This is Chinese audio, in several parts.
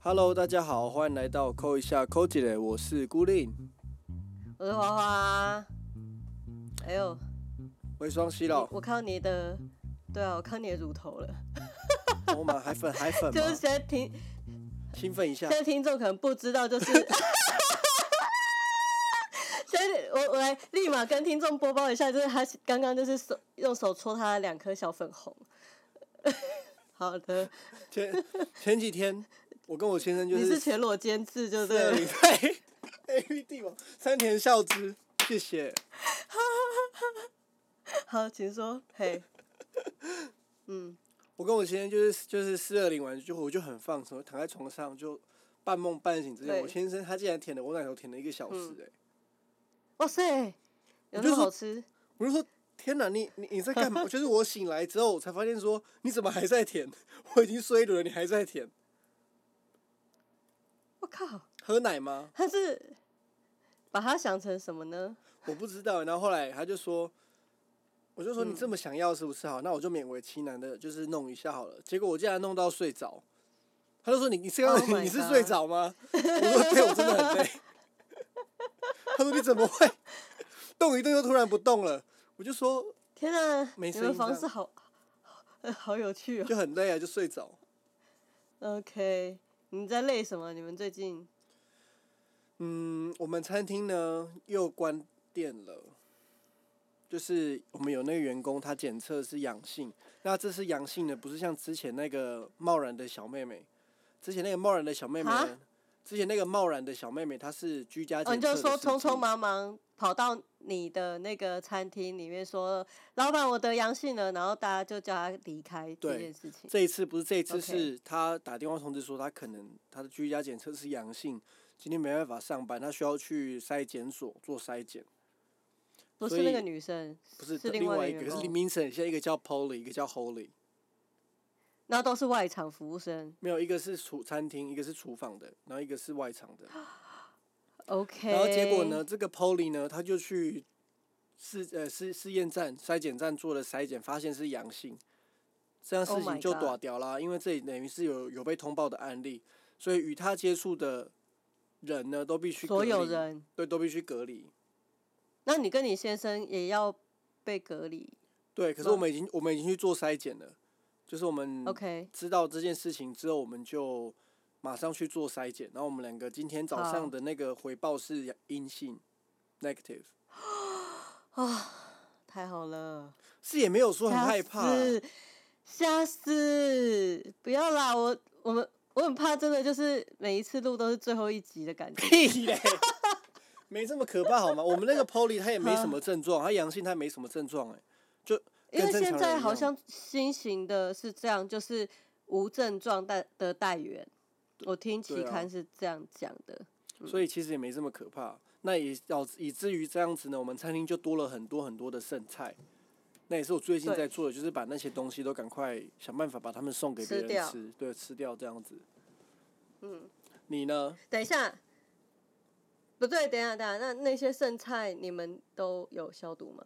Hello，大家好，欢迎来到扣一下扣几嘞，我是孤令，我是花花。哎呦，微双喜老，我看到你的，对啊，我看你的乳头了。我们还粉还粉 就是现在听，兴奋一下现。在听众可能不知道，就是，现在我我来立马跟听众播报一下，就是他刚刚就是手用手戳他的两颗小粉红。好的，前前几天我跟我先生就是你是是全裸监制，就四二对零了。对 A V 帝王山田孝之，谢谢。好，请说。嘿，嗯，我跟我先生就是就是四二零完就我就很放松，躺在床上就半梦半醒之间，对我先生他竟然舔了我奶头舔了一个小时嗯哎、哇塞，有那么好吃？我就说天哪，你你你在干嘛？就是我醒来之后我才发现说你怎么还在舔？我已经睡了，你还在舔？我靠，喝奶吗？他是把它想成什么呢？我不知道。然后后来他就说，我就说嗯你这么想要是不是好？那我就勉为其难的，就是弄一下好了。结果我竟然弄到睡着。他就说你你是刚 Oh 你是睡着吗？我说对，我真的很累。他说你怎么会 动一动又突然不动了？我就说天啊，没你们声音这样方式好，好 好有趣哦。就很累啊，就睡着。OK，你在累什么？你们最近嗯，我们餐厅呢又关店了，就是我们有那个员工他检测是阳性，那这是阳性的不是像之前那个贸然的小妹妹，之前那个贸然的小妹妹哈呢，之前那个贸然的小妹妹她是居家哦，检测的你就说匆匆忙忙跑到你的那个餐厅里面说，老板我得阳性了，然后大家就叫她离开这件事情。这一次不是这一次是她打电话通知说她可能她的居家检测是阳性，今天没办法上班，她需要去筛检所做筛检。不是那个女生，不是是另外一个，是名称，现在一个叫 Polly，一个叫 Holy。然后都是外场服务生。没有，一个是厨餐厅，一个是厨房的，然后一个是外场的。OK。然后结果呢，？这个 Polly 呢，他就去试呃试试验站、筛检站做了筛检，发现是阳性，这样事 Oh 情就短掉啦。因为这里等于是有有被通报的案例，所以与他接触的人呢，都必须所有人，对都必须隔离。那你跟你先生也要被隔离。对，可是我们已经我们已经去做筛检了，就是我们 OK，知道这件事情之后，我们就马上去做筛检。然后我们两个今天早上的那个回报是阴性，negative，啊太好了。是也没有说很害怕吓死！不要啦，我我们我很怕，真的就是每一次录都是最后一集的感觉。屁嘞，没这么可怕好吗？我们那个 Polly 他也没什么症状，他阳性他没什么症状哎，就因为现在好像新型的是这样，就是无症状带的带源，我听期刊是这样讲的。所以其实也没这么可怕。那也导致以至于这样子呢，我们餐厅就多了很多很多的剩菜。那也是我最近在做的，就是把那些东西都赶快想办法把它们送给别人吃掉吃，对，吃掉这样子。嗯，你呢？等一下，不对，等一下，等一下，那那些剩菜你们都有消毒吗？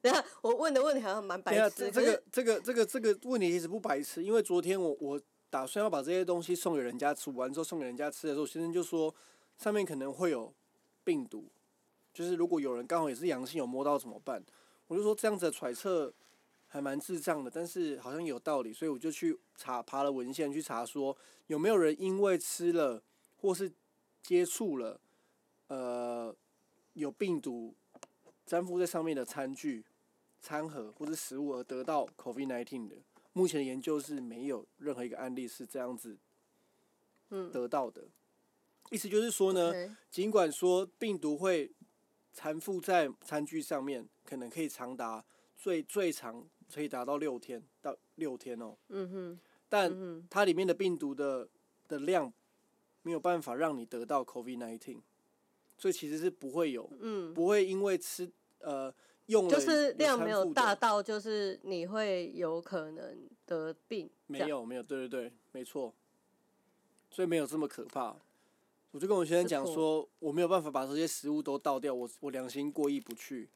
等一下，我问的问题好像蛮白痴。这这个这个这个这个问题其实不白痴，因为昨天我我打算要把这些东西送给人家，吃完之后送给人家吃的时候，先生就说上面可能会有病毒，就是如果有人刚好也是阳性有摸到怎么办？我就说这样子的揣测还蛮智障的，但是好像有道理，所以我就去查爬了文献去查说有没有人因为吃了或是接触了呃有病毒粘附在上面的餐具、餐盒或是食物而得到 COVID-19 的。目前的研究是没有任何一个案例是这样子嗯得到的。意思就是说呢尽管说病毒会残附在餐具上面，可能可以长达最最长可以达到六天到六天哦，嗯哼，但嗯它里面的病毒的的量没有办法让你得到 COVID-19，所以其实是不会有，嗯，不会因为吃呃就是量没有大到，就是你会有可能得病。没有没有，对对对，没错，所以没有这么可怕。我就跟我先生讲说，我没有办法把这些食物都倒掉，我我良心过意不去。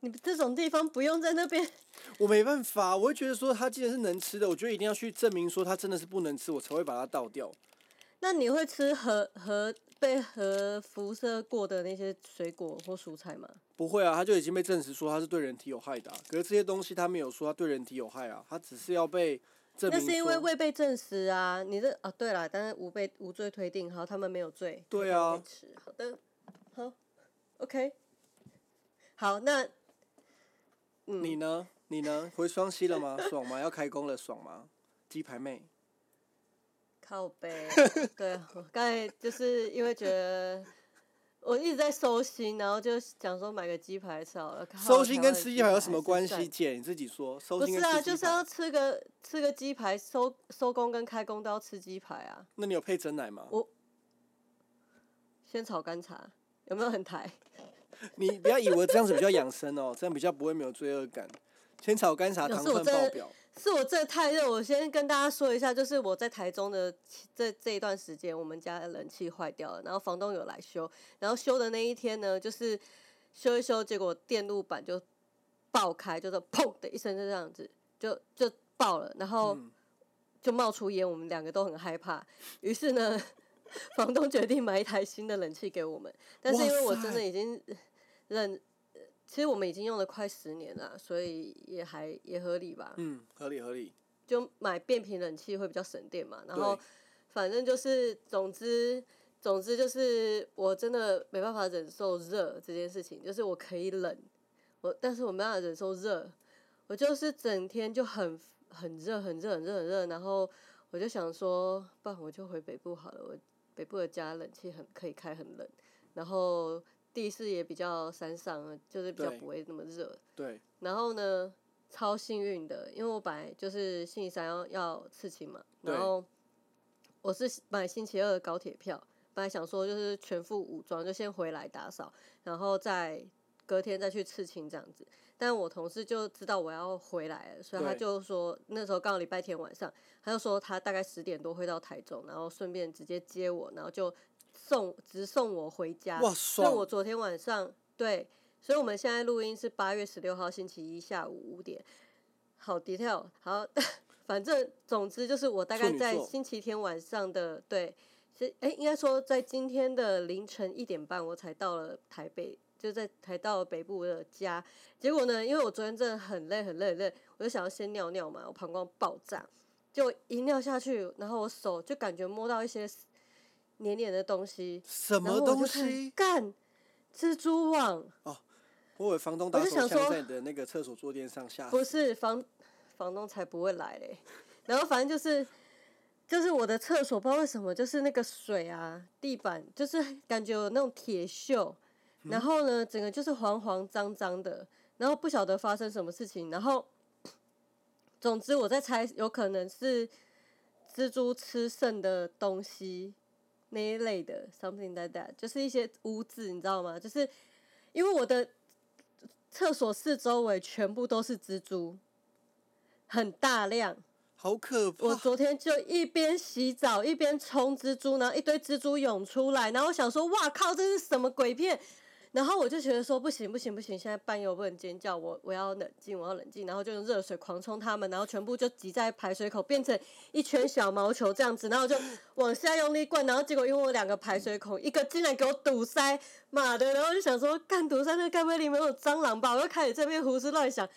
你这种地方不用在那边。我没办法，我会觉得说它既然是能吃的，我觉得一定要去证明说它真的是不能吃，我才会把它倒掉。那你会吃核核被核辐射过的那些水果或蔬菜吗？不会啊，它就已经被证实说它是对人体有害的、啊。可是这些东西它没有说它对人体有害啊，它只是要被证明。那是因为未被证实啊。你这啊，对了，但是无被无罪推定，好，他们没有罪。对啊吃好的，好，OK，好，那嗯你呢？你呢？回双溪了吗？爽吗？要开工了，爽吗？鸡排妹，靠背，对我刚才就是因为觉得我一直在收心，然后就想说买个鸡排吃好了。收心跟吃鸡排有什么关系？姐，你自己说。收不是啊，就是要，吃个吃个鸡排，收收工跟开工都要吃鸡排啊。那你有配真奶吗？我先炒干茶有没有很台？你不要以为这样子比较养生哦，这样比较不会没有罪恶感。先炒干茶糖分爆表，是我这太热，我先跟大家说一下，就是我在台中的这这一段时间，我们家的冷气坏掉了，然后房东有来修，然后修的那一天呢，就是修一修，结果电路板就爆开，就是砰的一声就这样子，就就爆了，然后嗯就冒出烟，我们两个都很害怕，于是呢，房东决定买一台新的冷气给我们，但是因为我真的已经忍。其实我们已经用了快十年了，所以也还也合理吧。嗯，合理合理。就买变频冷气会比较省电嘛。然后反正就是，总之总之就是，我真的没办法忍受热这件事情，就是我可以冷，我但是我没办法忍受热，我就是整天就很很热很热很热很热，然后我就想说，不然我就回北部好了，我北部的家冷气很可以开很冷，然后地势也比较山上，就是比较不会那么热。对，然后呢，超幸运的，因为我本来就是星期三要要刺青嘛，然后我是买星期二的高铁票，本来想说就是全副武装，就先回来打扫，然后再隔天再去刺青这样子。但我同事就知道我要回来了，所以他就说那时候刚好礼拜天晚上，他就说他大概十点多会到台中，然后顺便直接接我，然后就送直送我回家。哇所以我昨天晚上对，所以我们现在录音是八月十六号星期一下午五点。好 detail，好，反正总之就是我大概在星期天晚上的对，是哎、应该说在今天的凌晨一点半我才到了台北，就在才到了北部的家。结果呢，因为我昨天真的很累很累很累，我就想要先尿尿嘛，我膀胱爆炸，就一尿下去，然后我手就感觉摸到一些黏黏的东西，什么东西？干蜘蛛网。我以为房东打我就想说手枪在你的那个厕所坐垫上下。不是房房东才不会来嘞。然后反正就是就是我的厕所不知道为什么就是那个水啊，地板就是感觉有那种铁锈，然后呢整个就是黄黄脏脏的，然后不晓得发生什么事情，然后总之我在猜有可能是蜘蛛吃剩的东西那一类的 something like that，就是一些污渍，你知道吗？就是因为我的厕所四周围全部都是蜘蛛，很大量。好可怕！我昨天就一边洗澡一边冲蜘蛛，然后一堆蜘蛛涌出来，然后我想说，哇靠，这是什么鬼片？然后我就觉得说，不行不行不行，现在半夜我不能尖叫，我我要冷静，我要冷静，然后就用热水狂冲他们，然后全部就挤在排水口，变成一圈小毛球这样子，然后我就往下用力灌，然后结果因为我两个排水孔，一个竟然给我堵塞，妈的！然后就想说，干堵塞那个该不会里面有蟑螂吧？我就开始这边胡思乱想，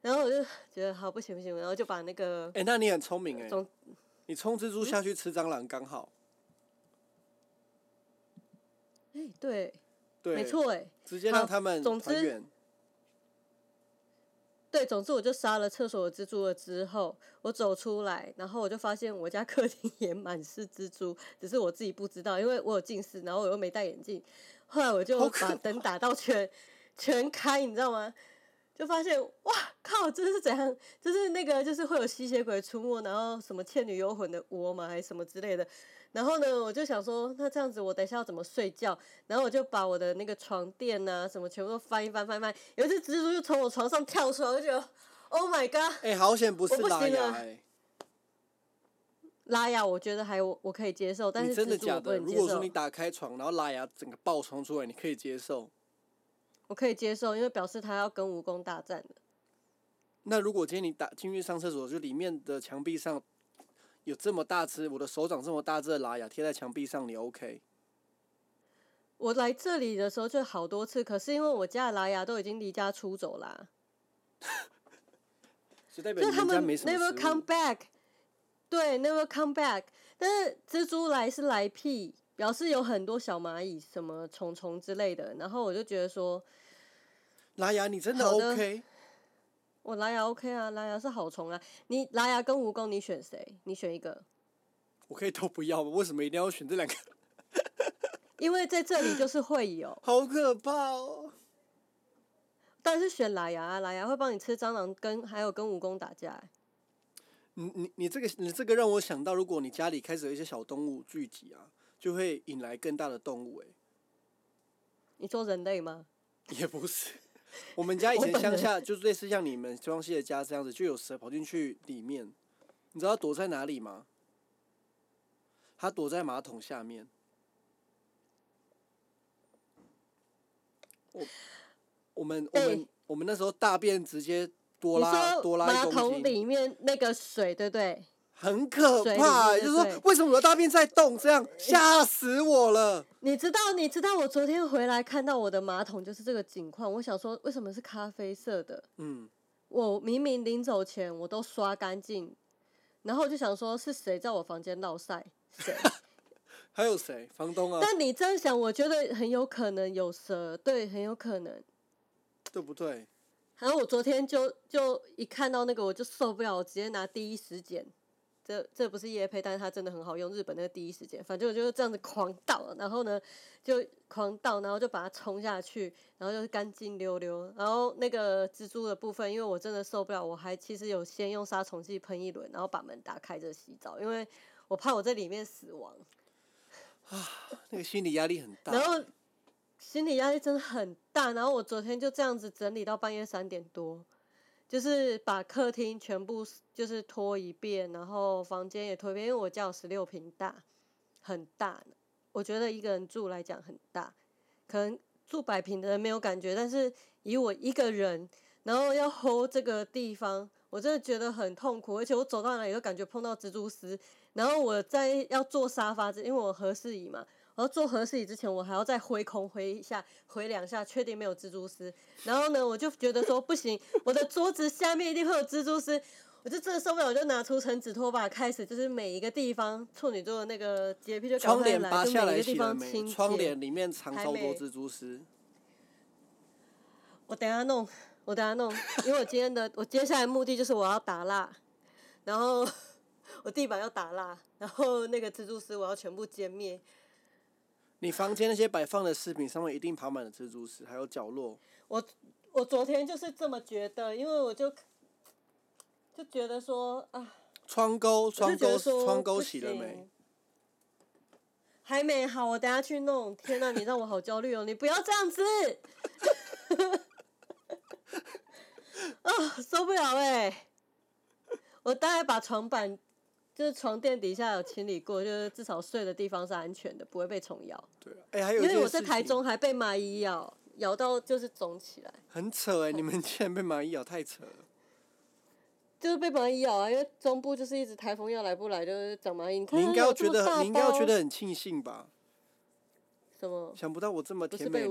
然后我就觉得好不行不行，然后就把那个哎、那你很聪明哎、总你冲蜘蛛下去吃蟑螂刚好。哎、对，对，没，错哎、直接让他们总之。对，总之我就杀了厕所的蜘蛛了之后，我走出来，然后我就发现我家 客厅也满是蜘蛛，只是我自己不知道，因为我有近视，然后我又没戴眼镜。后来我就把灯打到全全开，你知道吗？就发现哇靠，这是怎样？就是那个就是会有吸血鬼出没，然后什么倩女幽魂的窝嘛？还是什么之类的。然后呢，我就想说，那这样子我等一下要怎么睡觉？然后我就把我的那个床垫啊、什么全部都翻一翻翻一翻，有一只蜘蛛就从我床上跳出来，我就觉得 Oh my god！哎、好险不是拉牙拉牙我觉得还我我可以接受，但是真的假的？如果说你。打开床，然后拉牙整个爆冲出来，你可以接受？我可以接受，因为表示他要跟蜈蚣大战的。那如果今天你打进去上厕所，就里面的墙壁上有这么大只，我的手掌这么大只的拉牙贴在墙壁上，你 OK？我来这里的时候就好多次，可是因为我家的拉牙都已经离家出走啦、所以代表就他们你们家没什么 never come。back，对，never come back。但是蜘蛛来是来屁，表示有很多小蚂蚁、什么虫虫之类的。然后我就觉得说，拉牙，你真的 OK？我蓝牙 OK 啊，蓝牙是好虫啊。你蓝牙跟蜈蚣，你选谁？你选一个，我可以都不要吗？为什么一定要选这两个？因为在这里就是会有，好可怕哦！当然是选蓝牙啊，蓝牙会帮你吃蟑螂跟还有跟蜈蚣打架欸、你你你这个你这个让我想到，如果你家里开始有一些小动物聚集啊，就会引来更大的动物、欸。你说人类吗？也不是，我们家以前乡下就是类似像你们庄西的家这样子，就有蛇跑进去里面，你知道躲在哪里吗？它躲在马桶下面。我我们我们哎我们那时候大便直接多拉多拉一公马桶，里面那个水，对不对？很可怕、就是说为什么我的大便在动？这样吓死我了。你知道，你知道我昨天回来看到我的马桶就是这个景况，我想说为什么是咖啡色的？嗯，我明明临走前我都刷干净，然后我就想说是谁在我房间闹晒？谁？还有谁？房东啊，但你这样想，我觉得很有可能有蛇，对，很有可能。对不对？然后我昨天就就一看到那个我就受不了，我直接拿第一时间，这这不是叶配，但是它真的很好用，日本那个第一时间，反正我就是这样子狂倒，然后呢就狂倒，然后就把它冲下去，然后就是干净溜溜。然后那个蜘蛛的部分，因为我真的受不了，我还其实有先用杀虫剂喷一轮，然后把门打开着洗澡，因为我怕我在里面死亡。啊那个心理压力很大。然后心理压力真的很大。然后我昨天就这样子整理到半夜三点多，就是把客厅全部就是拖一遍，然后房间也拖一遍，因为我家有十六平大，很大。我觉得一个人住来讲很大，可能住百平的人没有感觉，但是以我一个人，然后要 hold 这个地方，我真的觉得很痛苦，而且我走到哪里都感觉碰到蜘蛛丝。然后我在要坐沙发，因为我合适椅嘛，我要坐合适椅之前，我还要再挥空挥一下，挥两下，确定没有蜘蛛丝。然后呢，我就觉得说不行，我的桌子下面一定会有蜘蛛丝。我就真的受不了，我就拿出层纸拖把，开始就是每一个地方处女座的那个洁癖就赶窗快来，就帘拔下每一个地来洗了没？方清窗洁。帘里面藏超多蜘蛛丝。我等下弄，我等下弄，因为我今天的我接下来目的就是我要打蜡，然后 我地板要打蜡，然后那个蜘蛛丝我要全部歼灭。你房间那些摆放的饰品上面一定爬满了蜘蛛丝，还有角落。我我昨天就是这么觉得，因为我就就觉得说啊，窗钩，窗钩，窗钩洗了没？？还没好，我等下去弄。天哪，你让我好焦虑哦！你不要这样子，啊、受不了哎、我大概把床板，就是床垫底下有清理过，就是至少睡的地方是安全的，不会被虫咬。对啊，哎、还有因为我在台中还被蚂蚁咬，咬到就是肿起来。很扯哎、你们竟然被蚂蚁咬，太扯了。就是被蚂蚁咬啊，因为中部就是一直台风要来不来，就是长蚂蚁。你应该要觉得，你应该要觉得很庆幸吧？什么？想不到我这么甜美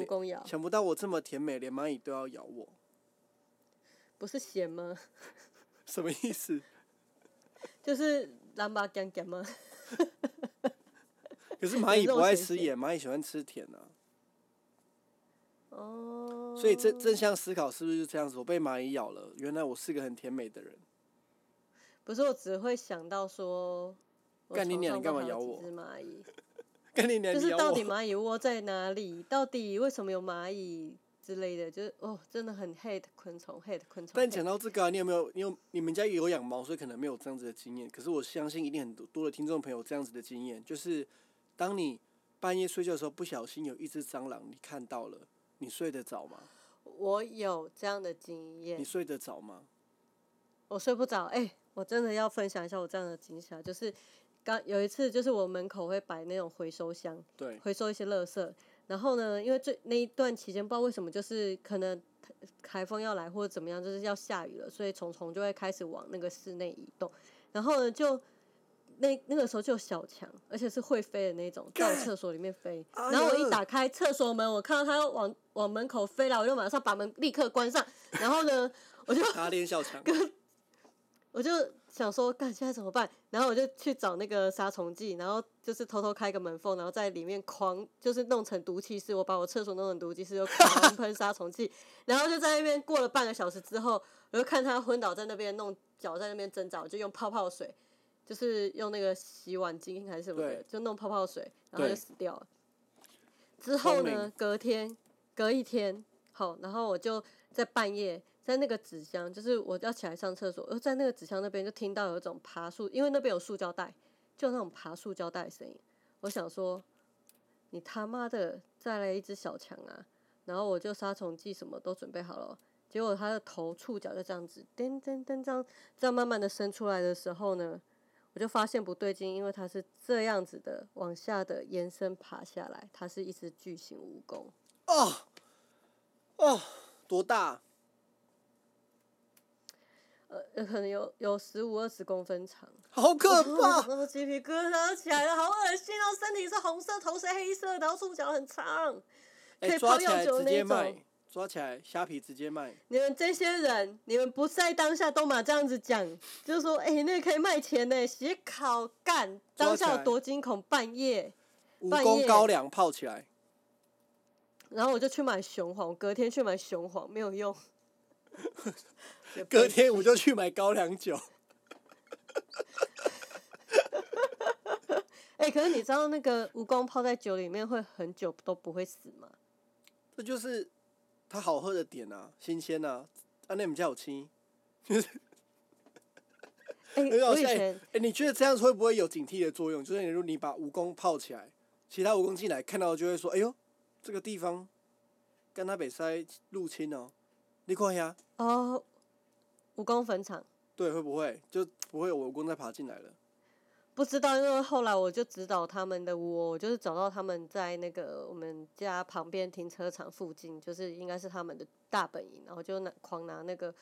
想不到我这么甜美，连蚂蚁都要咬我，不是咸吗？什么意思？就是蓝巴干干吗？可是蚂蚁不爱咸咸吃盐，蚂蚁喜欢吃甜啊。哦。所以正正向思考是不是就这样子？我被蚂蚁咬了，原来我是个很甜美的人。不是，我只会想到说，干你娘你干嘛咬我几只蚂蚁，干你娘就是，到底蚂蚁窝在哪里？到底为什么有蚂蚁之类的？就是哦，真的很 hate 昆虫，hate 昆虫。但讲到这个、啊，你有没有？你有你们家有养猫，所以可能没有这样子的经验。可是我相信一定很多多的听众朋友这样子的经验，就是当你半夜睡觉的时候，不小心有一只蟑螂，你看到了，你睡得着吗？我有这样的经验你，睡得着吗？我睡不着。哎、我真的要分享一下我这样的惊吓，就是刚有一次，就是我门口会摆那种回收箱，对，回收一些垃圾，然后呢，因为最那一段期间不知道为什么，就是可能台风要来或者怎么样，就是要下雨了，所以虫虫就会开始往那个室内移动。然后呢，就那那个时候就有小强，而且是会飞的那种，在我厕所里面飞。哎然后我一打开厕所门，我看到它要往往门口飞了，我就马上把门立刻关上。然后呢，我就打脸小强，我就想说，干现在怎么办？然后我就去找那个杀虫剂，然后就是偷偷开个门缝，然后在里面狂就是弄成毒气室，我把我厕所弄成毒气室，又狂喷杀虫剂，然后就在那边过了半个小时之后，我就看他昏倒在那边，弄脚在那边挣扎，我就用泡泡水，就是用那个洗碗巾还是什么的，就弄泡泡水，然后就死掉了。之后呢，隔天隔一天，好，然后我就在半夜在那个纸箱，就是我要起来上厕所，而在那个纸箱那边就听到有一种爬树，因为那边有塑胶袋，就那种爬塑胶袋的声音。我想说，你他妈的再来一只小强啊！然后我就杀虫剂什么都准备好了，结果它的头触角就这样子噔噔噔这样这样慢慢的伸出来的时候呢，我就发现不对劲，因为它是这样子的往下的延伸爬下来，它是一只巨型蜈蚣。哦哦，多大？呃，呃可能有有十五二十公分长，好可怕！然后鸡皮疙瘩起来了，好恶心哦！身体是红色，头是黑色，然后触角很长，可哎、以泡药酒那种直接卖，抓起来虾皮直接卖。你们这些人，你们不在当下都嘛这样子讲，就是说，哎、那个可以卖钱呢，写考干，当下有多惊恐，半夜，蜈半夜蚣高粱泡起来，然后我就去买雄黄，隔天去买雄黄没有用，也 隔天我就去买高粱酒。哎、可是你知道那个蜈蚣泡在酒里面会很久都不会死吗？这就是它好喝的点啊，新鲜啊，啊，那你们家有青？哎、我以前哎你觉得这样会不会有警惕的作用？就是你如果你把蜈蚣泡起来，其他蜈蚣进来看到就会说：“哎呦，这个地方跟他北塞入侵哦。”你看呀，哦，蜈蚣坟场对，会不会就不会有蜈蚣再爬进来了？不知道，因为后来我就指导他们的窝，我就是找到他们在那个我们家旁边停车场附近，就是应该是他们的大本营，然后就拿狂拿那个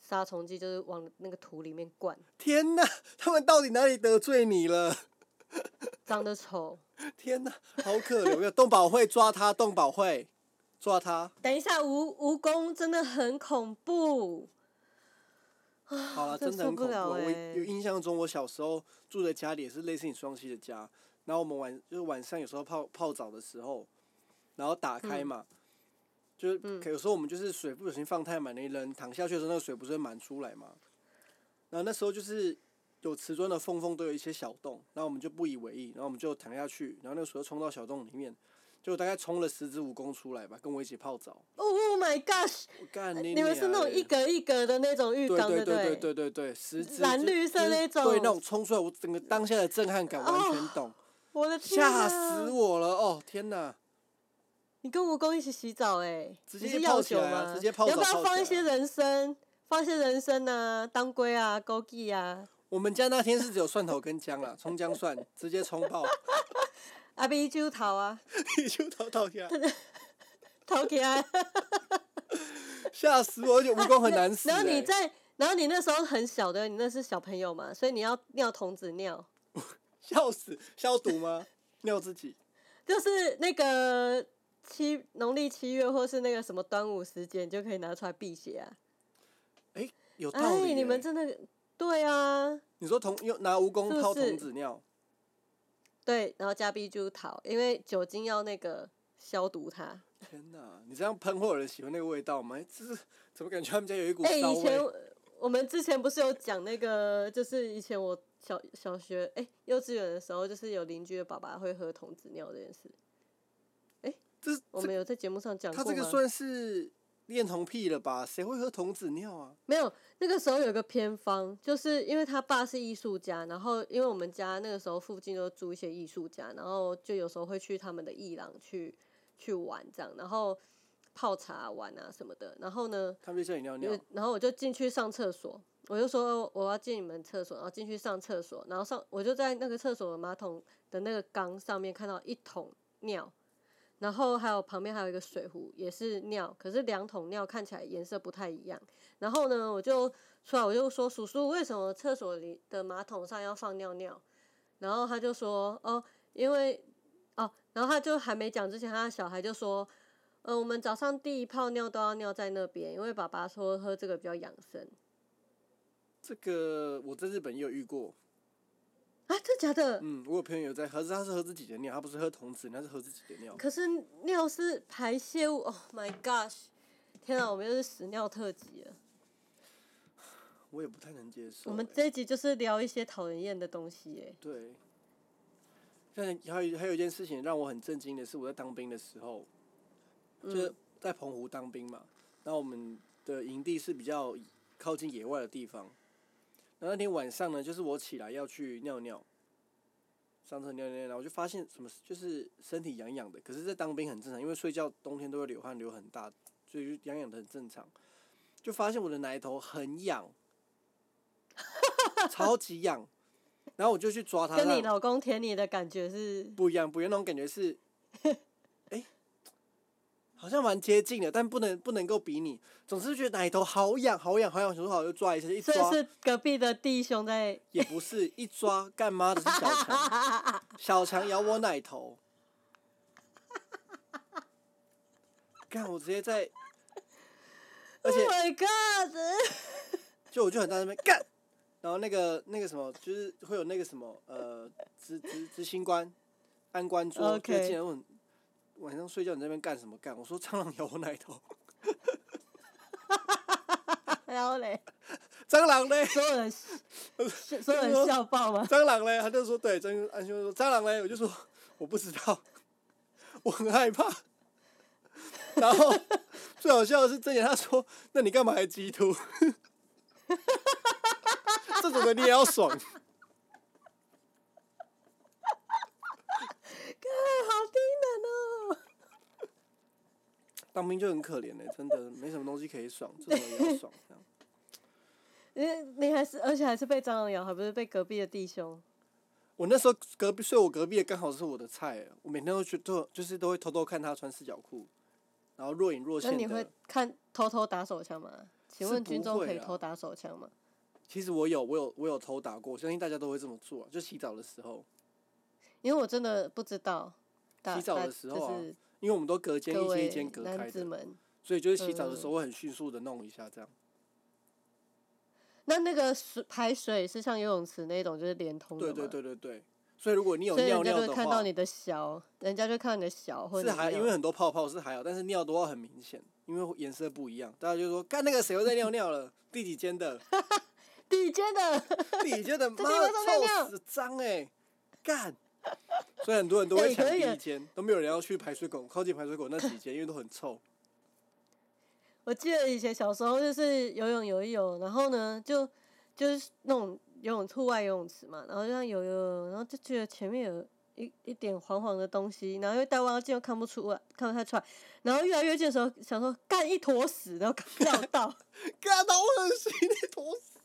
杀虫剂，就是往那个土里面灌，天哪，他们到底哪里得罪你了？长得丑。天哪，好可怜！我跟动保会抓他，动保会抓他。等一下，蜈蜈蚣真的很恐怖。好了，真真的很恐怖我欸。有印象中，我小时候住的家里也是类似你双溪的家，然后我们晚就是晚上有时候泡泡澡的时候，然后打开嘛，就是可有时候我们就是水不小心放太满那，一扔躺下去的时候，那个水不是会满出来嘛？然后那时候就是有瓷砖的缝缝都有一些小洞，然后我们就不以为意，然后我们就躺下去，然后那个水就冲到小洞里面，就大概冲了十只蜈蚣出来吧，跟我一起泡澡。Oh my gosh！我干你你们是那种一格一格的那种浴缸，不对对对对对对对，十只蓝绿色那种对，那种冲出来，我整个当下的震撼感完全懂，我的天、吓、啊！死我了！哦，天哪！你跟蜈蚣一起洗澡哎、直接泡起来啊吗？直接泡澡要不要放一些人参？放一些人参啊，当归啊，枸杞啊，我们家那天是只有蒜头跟姜啦，葱姜蒜直接冲泡，阿比酒桃啊，你就倒倒下，掏起来。吓死我！而且蜈蚣很难死、欸。然后你在，然后你那时候很小的，你那是小朋友嘛，所以你要尿童子尿，笑死，消毒吗？尿自己。就是那个七农历七月或是那个什么端午时间，你就可以拿出来辟邪啊。哎、有道哎，理、欸。你们真的对啊，你说童用拿蜈蚣掏童子尿，对，然后加碧珠桃，因为酒精要那个消毒它。天哪！你这样喷会有人喜欢那个味道吗？这是怎么感觉他们家有一股哎、骚以前？我们之前不是有讲那个，就是以前我小小学哎、幼稚园的时候，就是有邻居的爸爸会喝童子尿这件事，这这我们有在节目上讲过吗？他这个算是恋童癖了吧？谁会喝童子尿啊？没有，那个时候有个偏方，就是因为他爸是艺术家，然后因为我们家那个时候附近都住一些艺术家，然后就有时候会去他们的艺廊去去玩这样，然后泡茶玩啊什么的，然后呢，他们就叫你尿尿，然后我就进去上厕所，我就说我要进你们厕所，然后进去上厕所，然后上我就在那个厕所的马桶的那个缸上面看到一桶尿，然后还有旁边还有一个水壶，也是尿，可是两桶尿看起来颜色不太一样。然后呢，我就出来我就说叔叔，为什么厕所里的马桶上要放尿尿？然后他就说哦，因为哦，然后他就还没讲之前，他的小孩就说，呃，我们早上第一泡尿都要尿在那边，因为爸爸说喝这个比较养生。这个我在日本也有遇过，啊，真的假的？嗯，我有朋友有在喝，他是喝自己的尿，他不是喝童子，他是喝自己的尿。可是尿是排泄物，Oh my gosh！天啊，我们又是屎尿特辑了。我也不太能接受欸。我们这一集就是聊一些讨人厌的东西耶。对，但还有还有一件事情让我很震惊的是，我在当兵的时候，就是在澎湖当兵嘛，然后我们的营地是比较靠近野外的地方。然后那天晚上呢，就是我起来要去尿尿，上厕尿尿，然后我就发现什么，就是身体痒痒的。可是，在当兵很正常，因为睡觉冬天都会流汗，流很大，所以就痒痒的很正常。就发现我的奶头很痒，超级痒，然后我就去抓它，让跟你老公舔你的感觉是，不一样，不一样，那种感觉是，哎、好像蛮接近的，但不能不能够比拟。总是觉得奶头好痒，好痒，好痒，想说好就抓一下，一抓隔壁的弟兄在。也不是，一抓干妈的是小强，小强咬我奶头，干我直接在，而 Oh 且 my god！就我就很在那边干，然后那个那个什么，就是会有那个什么呃执执执行官安官桌 OK 就进来问晚上睡觉你在那边干什么干？我说蟑螂咬我奶头 然后嘞，蟑螂嘞，所有人所有人笑爆吗？蟑螂嘞，他就说对，张安兄说蟑螂嘞，我就说我不知道，我很害怕。然后最好笑的是，郑言他说：“那你干嘛还鸡突？” 这种的你也要爽？好低能哦！当兵就很可怜嘞、真的没什么东西可以爽，这种也要爽。这样你你还是，而且还是被蟑螂咬，还不是被隔壁的弟兄。我那时候隔壁睡我隔壁的刚好是我的菜，我每天都去都就是都会偷偷看他穿四角裤，然后若隐若现那你会的。看偷偷打手枪吗？请问军中可以偷打手枪吗？其实我有我有我有偷打过，我相信大家都会这么做、啊，就洗澡的时候，因为我真的不知道。洗澡的时候啊就是因为我们都隔间一间一位间隔开的，所以就是洗澡的时嗯候会很迅速的弄一下这样。那那个水排水是像游泳池那种，就是连通的对对吗，对对对，所以如果你有尿人家就会尿的话，看到你的小，人家就看到你的小或者是还因为很多泡泡是还好，但是尿都要很明显，因为颜色不一样，大家就说看那个谁又在尿尿了，第几间的，第几间的，第几间的，这妈的地方都在尿臭死脏哎，干。所以很多人都会抢第一间，都没有人要去排水孔，靠近排水孔那几间，因为都很臭。我记得以前小时候就是游泳游一游，然后呢就就是那种游泳户外游泳池嘛，然后就这样游游游，然后就觉得前面有一一点黄黄的东西，然后因为戴望远镜又看不出来，看不太出来，然后越来越近的时候想说干一坨屎，然后绕到，干到恶心，那坨屎。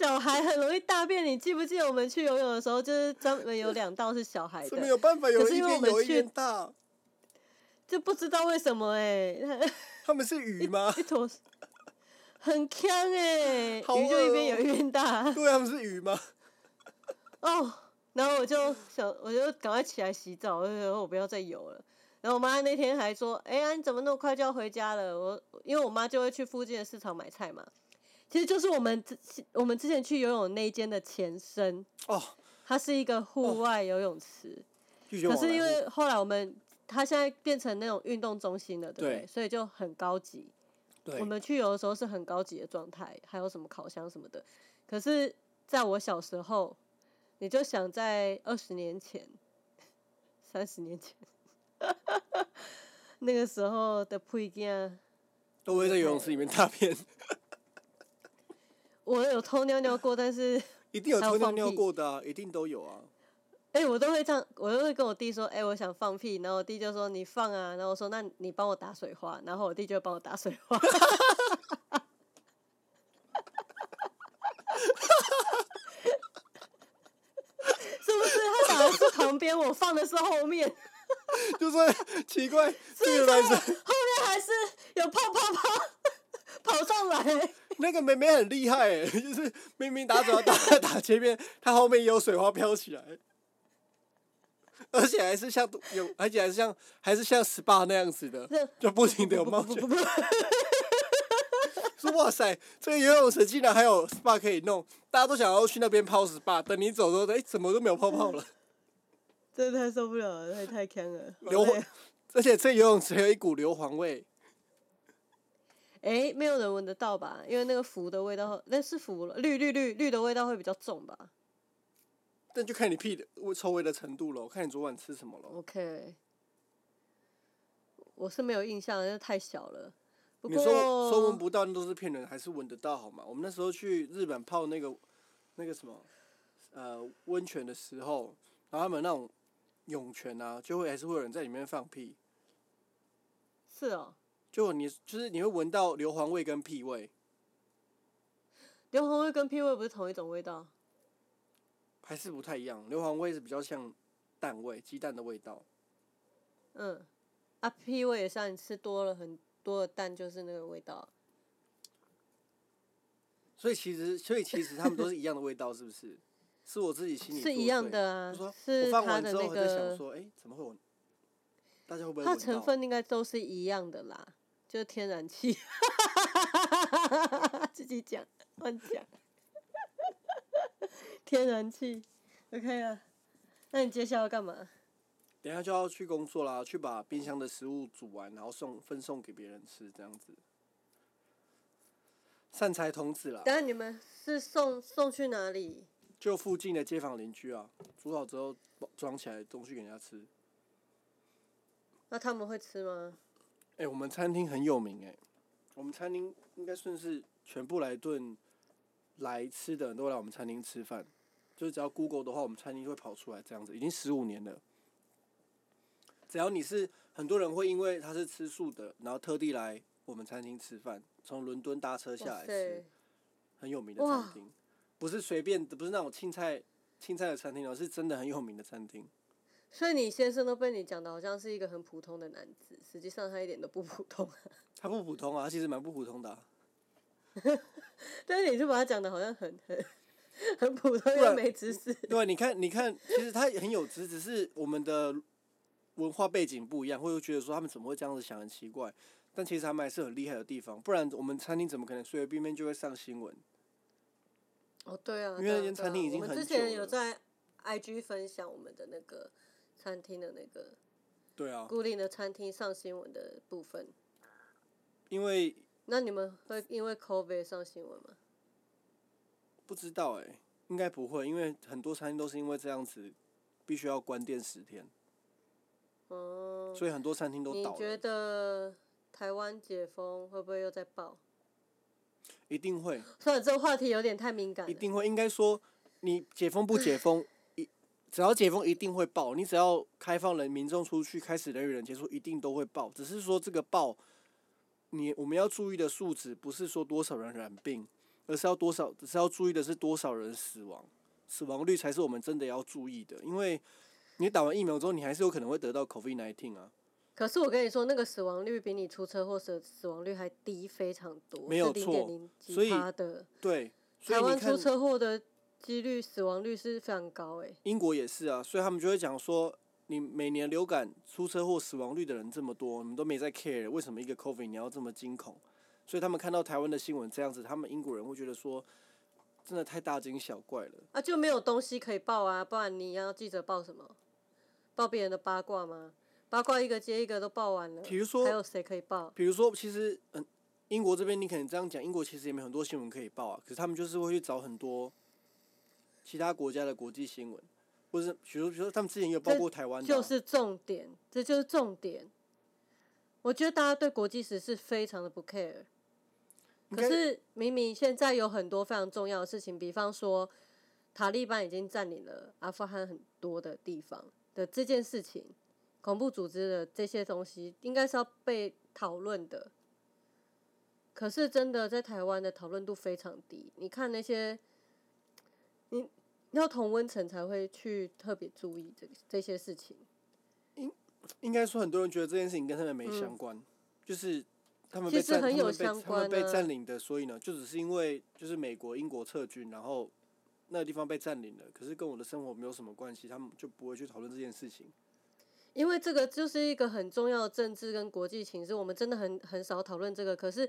小孩很容易大便，你记不记得我们去游泳的时候，就是专门有两道是小孩的，是没有办法，有一可是因为我们边游一去边大。就不知道为什么哎、他们是鱼吗？一坨很呛哎、好鱼就一边恶哦游一边大。对，他们是鱼吗？哦，然后我就想，我就赶快起来洗澡，我就说我不要再游了。然后我妈那天还说：“哎、呀，你怎么那么快就要回家了？”我因为我妈就会去附近的市场买菜嘛，其实就是我们之我们之前去游泳那一间的前身，哦，它是一个户外游泳池。可是因为户后来我们它现在变成那种运动中心了，对不对？对所以就很高级。我们去游的时候是很高级的状态，还有什么烤箱什么的。可是在我小时候，你就想在二十年前、三十年前，那个时候的配件，都会在游泳池里面大便，我有偷尿尿过，但是 一定有偷尿尿屁过的啊，一定都有啊。哎、我都会这样，我都会跟我弟说，哎、我想放屁，然后我弟就说你放啊，然后我说那你帮我打水花，然后我弟就会帮我打水花。是不是他打的是旁边，我放的是后面？就是奇怪，这个男生后面还是有泡泡泡跑上来，那个妹妹很厉害哎，就是明明打转打打前面，她后面也有水花飘起来，而且还是像有，而且还是像还是像 SPA 那样子的，就不停的有冒险。说 哇塞，这个游泳池竟然还有 SPA 可以弄，大家都想要去那边泡 SPA，等你走之后，哎，怎么都没有泡泡了？真的太受不了了，太太坑了。硫磺，而且这游泳池有一股硫磺味。哎，没有人闻得到吧？因为那个氟的味道，那是氟了，绿绿绿绿的味道会比较重吧？但就看你屁的臭味的程度了，看你昨晚吃什么了。OK，我是没有印象，因为太小了。你说说闻不到那都是骗人，还是闻得到好吗？我们那时候去日本泡那个那个什么呃温泉的时候，然后他们那种涌泉啊，就会还是会有人在里面放屁。是哦。就你就是你会闻到硫磺味跟屁味。硫磺味跟屁味不是同一种味道？还是不太一样。硫磺味是比较像蛋味，鸡蛋的味道。嗯，啊，屁味也像你吃多了很多的蛋，就是那个味道。所以其实，所以其实他们都是一样的味道，是不是？是我自己心里是一样的啊。是它的那个。说，哎，怎么会闻？大家会不会？它成分应该都是一样的啦。就是天然气，自己讲乱讲，天然气，OK 啊？那你接下来要干嘛？等下就要去工作啦，去把冰箱的食物煮完，然后送分送给别人吃，这样子。善财童子啦。等下你们是送送去哪里？就附近的街坊邻居啊，煮好之后装起来东西给人家吃。那他们会吃吗？哎，我们餐厅很有名哎，我们餐厅应该算是全部来顿来吃的人都来我们餐厅吃饭，就是只要 Google 的话，我们餐厅会跑出来这样子，已经十五年了。只要你是很多人会因为他是吃素的，然后特地来我们餐厅吃饭，从伦敦搭车下来吃，很有名的餐厅，不是随便的，不是那种青菜青菜的餐厅，而是真的很有名的餐厅。所以你先生都被你讲的好像是一个很普通的男子，实际上他一点都不普通。啊 他不普通啊，他其实蛮不普通的。但是你就把他讲的好像很很很普通又没知识。对，你看，你看，其实他很有知，只是我们的文化背景不一样，会觉得说他们怎么会这样子想，很奇怪。但其实他们还是很厉害的地方，不然我们餐厅怎么可能随随便便就会上新闻？哦，对啊，因为那间餐厅已经很久了。之前有在 IG 分享我们的那个。餐厅的那个，对啊，固定的餐厅上新闻的部分，因为那你们会因为 COVID 上新闻吗？不知道哎，应该不会，因为很多餐厅都是因为这样子，必须要关店十天。哦。所以很多餐厅都倒了。你觉得台湾解封会不会又再爆？一定会。算了，这个话题有点太敏感。一定会，应该说你解封不解封。只要解封一定会爆，你只要开放人民众出去，开始人与人接触，一定都会爆。只是说这个爆，你我们要注意的数值不是说多少人染病，而是要多少，只是要注意的是多少人死亡，死亡率才是我们真的要注意的。因为你打完疫苗之后，你还是有可能会得到 COVID-19 啊。可是我跟你说，那个死亡率比你出车祸死死亡率还低非常多，没有错。所以对，台湾出车祸的。几率死亡率是非常高诶。英国也是啊，所以他们就会讲说，你每年流感出车祸死亡率的人这么多，你们都没在 care，为什么一个 COVID 你要这么惊恐？所以他们看到台湾的新闻这样子，他们英国人会觉得说，真的太大惊小怪了。啊，就没有东西可以报啊，不然你要记者报什么？报别人的八卦吗？八卦一个接一个都报完了。比如说，还有谁可以报？比如说，其实嗯，英国这边你可能这样讲，英国其实也没很多新闻可以报啊，可是他们就是会去找很多。其他国家的国际新闻，或是比如比如说他们之前有包括台湾的，就是重点，这就是重点。我觉得大家对国际时事非常的不 care，可是明明现在有很多非常重要的事情，比方说塔利班已经占领了阿富汗很多的地方的这件事情，恐怖组织的这些东西应该是要被讨论的。可是真的在台湾的讨论度非常低，你看那些，你。要同温层才会去特别注意这这些事情。应应该说很多人觉得这件事情跟他们没相关，就是他们其实占，很有他们被相他们被关啊占领的，所以呢，就只是因为就是美国、英国撤军，然后那个地方被占领了，可是跟我的生活没有什么关系，他们就不会去讨论这件事情。因为这个就是一个很重要的政治跟国际情势，我们真的很很少讨论这个。可是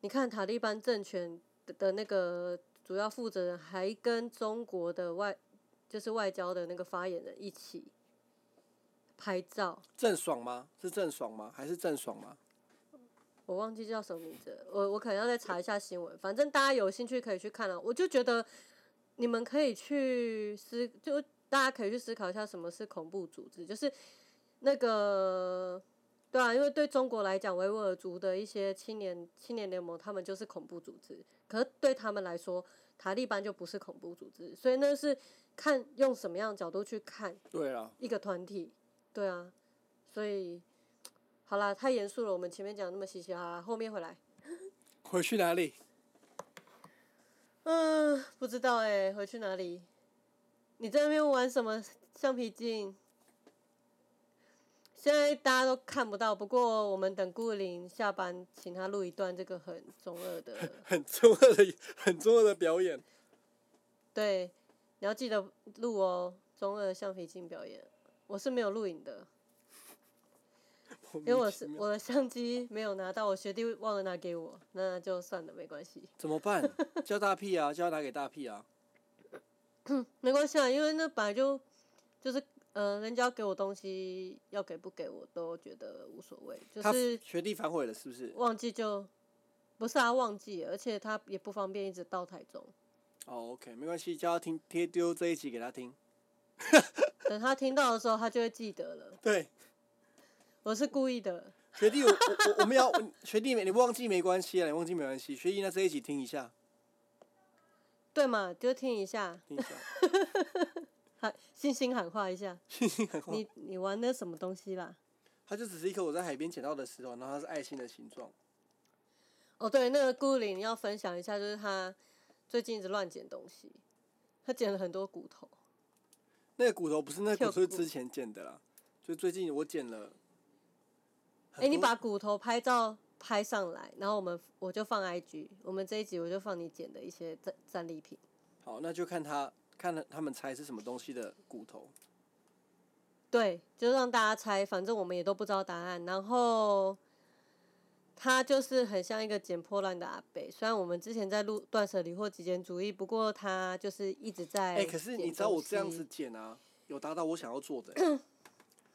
你看塔利班政权的的那个主要负责人，还跟中国的外就是外交的那个发言人一起拍照，郑爽吗？是郑爽吗？还是郑爽吗？我忘记叫什么名字了，我我可能要再查一下新闻。反正大家有兴趣可以去看啊。我就觉得你们可以去思，就大家可以去思考一下什么是恐怖组织，就是那个对啊，因为对中国来讲，维吾尔族的一些青年青年联盟，他们就是恐怖组织，可是对他们来说，塔利班就不是恐怖组织，所以那是看用什么样的角度去看对啊，一个团体，对啊，所以好啦，太严肃了，我们前面讲那么嘻嘻哈哈，后面回来，回去哪里？嗯，不知道哎、回去哪里？你在那边玩什么橡皮筋？现在大家都看不到，不过我们等顾林下班，请他录一段这个很中二的，很中二的、很中二的表演。对，你要记得录哦，中二橡皮筋表演。我是没有录影的，因因为我是我的相机没有拿到，我学弟忘了拿给我，那就算了，没关系，怎么办？叫大屁啊！叫他拿给大屁啊！没关系啊，因为那本来就就是呃，人家给我东西，要给不给我都觉得无所谓，就是学弟反悔了，是不是？忘记就不是啊，忘记，而且他也不方便一直到台中，哦，OK，没关系，叫他听贴丢这一集给他听。等他听到的时候，他就会记得了。对，我是故意的，学弟，我我我们要学弟，你忘记没关系啊，你忘记没关系。学弟，那这一集听一下，对嘛？就听一下，听一下，喊星星喊话一下，星星喊话。你你玩的什么东西啦？它就只是一颗我在海边捡到的石头，然后它是爱心的形状。哦，对，那个顾林要分享一下，就是他最近一直乱捡东西，他捡了很多骨头。那个骨头不是那个骨头，是之前捡的啦。就最近我捡了。哎、你把骨头拍照拍上来，然后我们我就放 IG，我们这一集我就放你捡的一些战战利品。好，那就看他看了他们猜是什么东西的骨头。对，就让大家猜，反正我们也都不知道答案。然后他就是很像一个捡破烂的阿北，虽然我们之前在录断舍离或极简主义，不过他就是一直在。哎、可是你知道我这样子，捡啊，有达到我想要做的、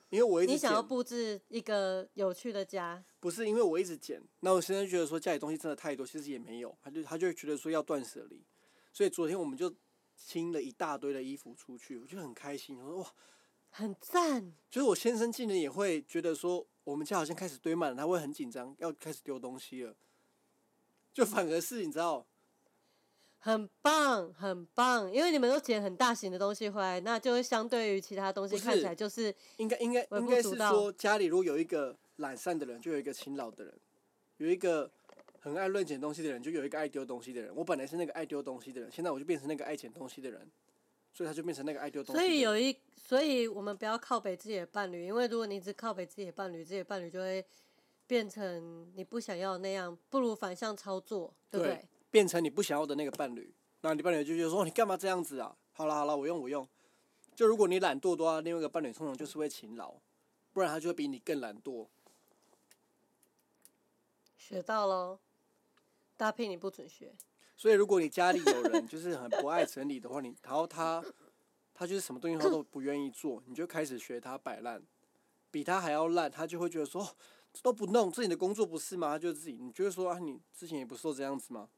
因为我一直你想要，布置一个有趣的家，不是因为我一直剪，那我现在觉得说家里东西真的太多，其实也没有，他就他就会觉得说要断舍离，所以昨天我们就清了一大堆的衣服出去，我就很开心，我说哇，很赞。就是我先生竟然也会觉得说我们家好像开始堆满了，他会很紧张，要开始丢东西了，就反而是你知道，很棒，很棒，因为你们都捡很大型的东西回来，那就会相对于其他东西看起来就是应该应该微应该是说家里如果有一个懒散的人，就有一个勤劳的人，有一个很爱乱捡东西的人，就有一个爱丢东西的人。我本来是那个爱丢东西的人，现在我就变成那个爱捡东西的人，所以他就变成那个爱丢东西所的人。以有一，所以我们不要靠北自己的伴侣，因为如果你一直靠北自己的伴侣，自己的伴侣就会变成你不想要的那样，不如反向操作，对不对对？变成你不想要的那个伴侣，那你伴侣就觉得说哦你干嘛这样子啊？好了好了，我用我用。就如果你懒惰的话，另外一个伴侣通常就是会勤劳，不然他就会比你更懒惰。学到喽，搭配你不准学，所以如果你家里有人 就是很不爱整理的话，你然后他他就是什么东西他都不愿意做，你就开始学他摆烂，比他还要烂，他就会觉得说、哦、都不弄，这你的工作不是吗？他就自己，你就会说啊，你之前也不是都这样子吗？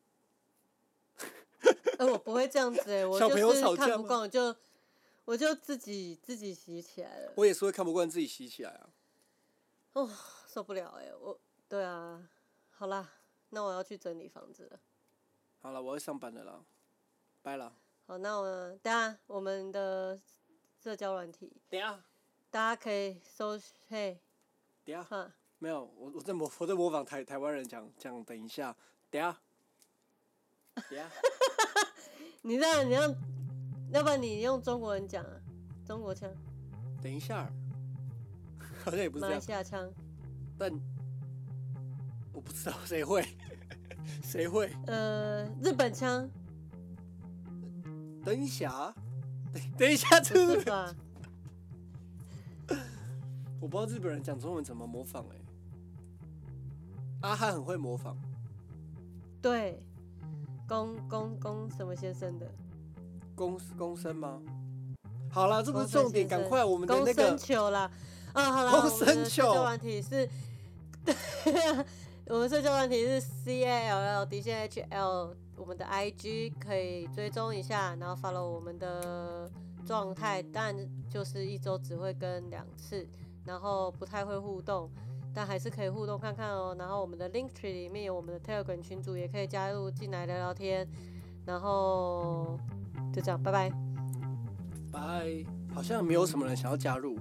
哎，我不会这样子哎、我小朋友就是吵架看不惯，我就我就自己自己洗起来了，我也是会看不惯自己洗起来啊。哦受不了哎、我对啊，好啦，那我要去整理房子了。好了，我要上班了啦，拜了。好，那我等下我们的社交软体，等下，大家可以搜嘿。等下，哈。没有，我我在模我在模仿台台湾人讲讲，等一下，等下，等下，你这样，你让，要不然你用中国人讲啊，中国腔。等一下，好像也不是马来西亚腔，但我不知道谁会，谁会？呃，日本腔，等一下，等等一下，不这是是吧？我不知道日本人讲中文怎么模仿哎、阿汉很会模仿，对，公公公什么先生的？公公生吗？好了，这不是重点，赶快我们的公生那个球啦。啊，好了，公生球社交软体是，我们社交软体是 C A L L 底线 H L，我们的 I G 可以追踪一下，然后 follow 我们的状态，但就是一周只会更两次，然后不太会互动。但还是可以互动看看哦。然后我们的 Linktree 里面有我们的 Telegram 群组，也可以加入进来聊聊天。然后就这样，拜拜。拜，好像没有什么人想要加入。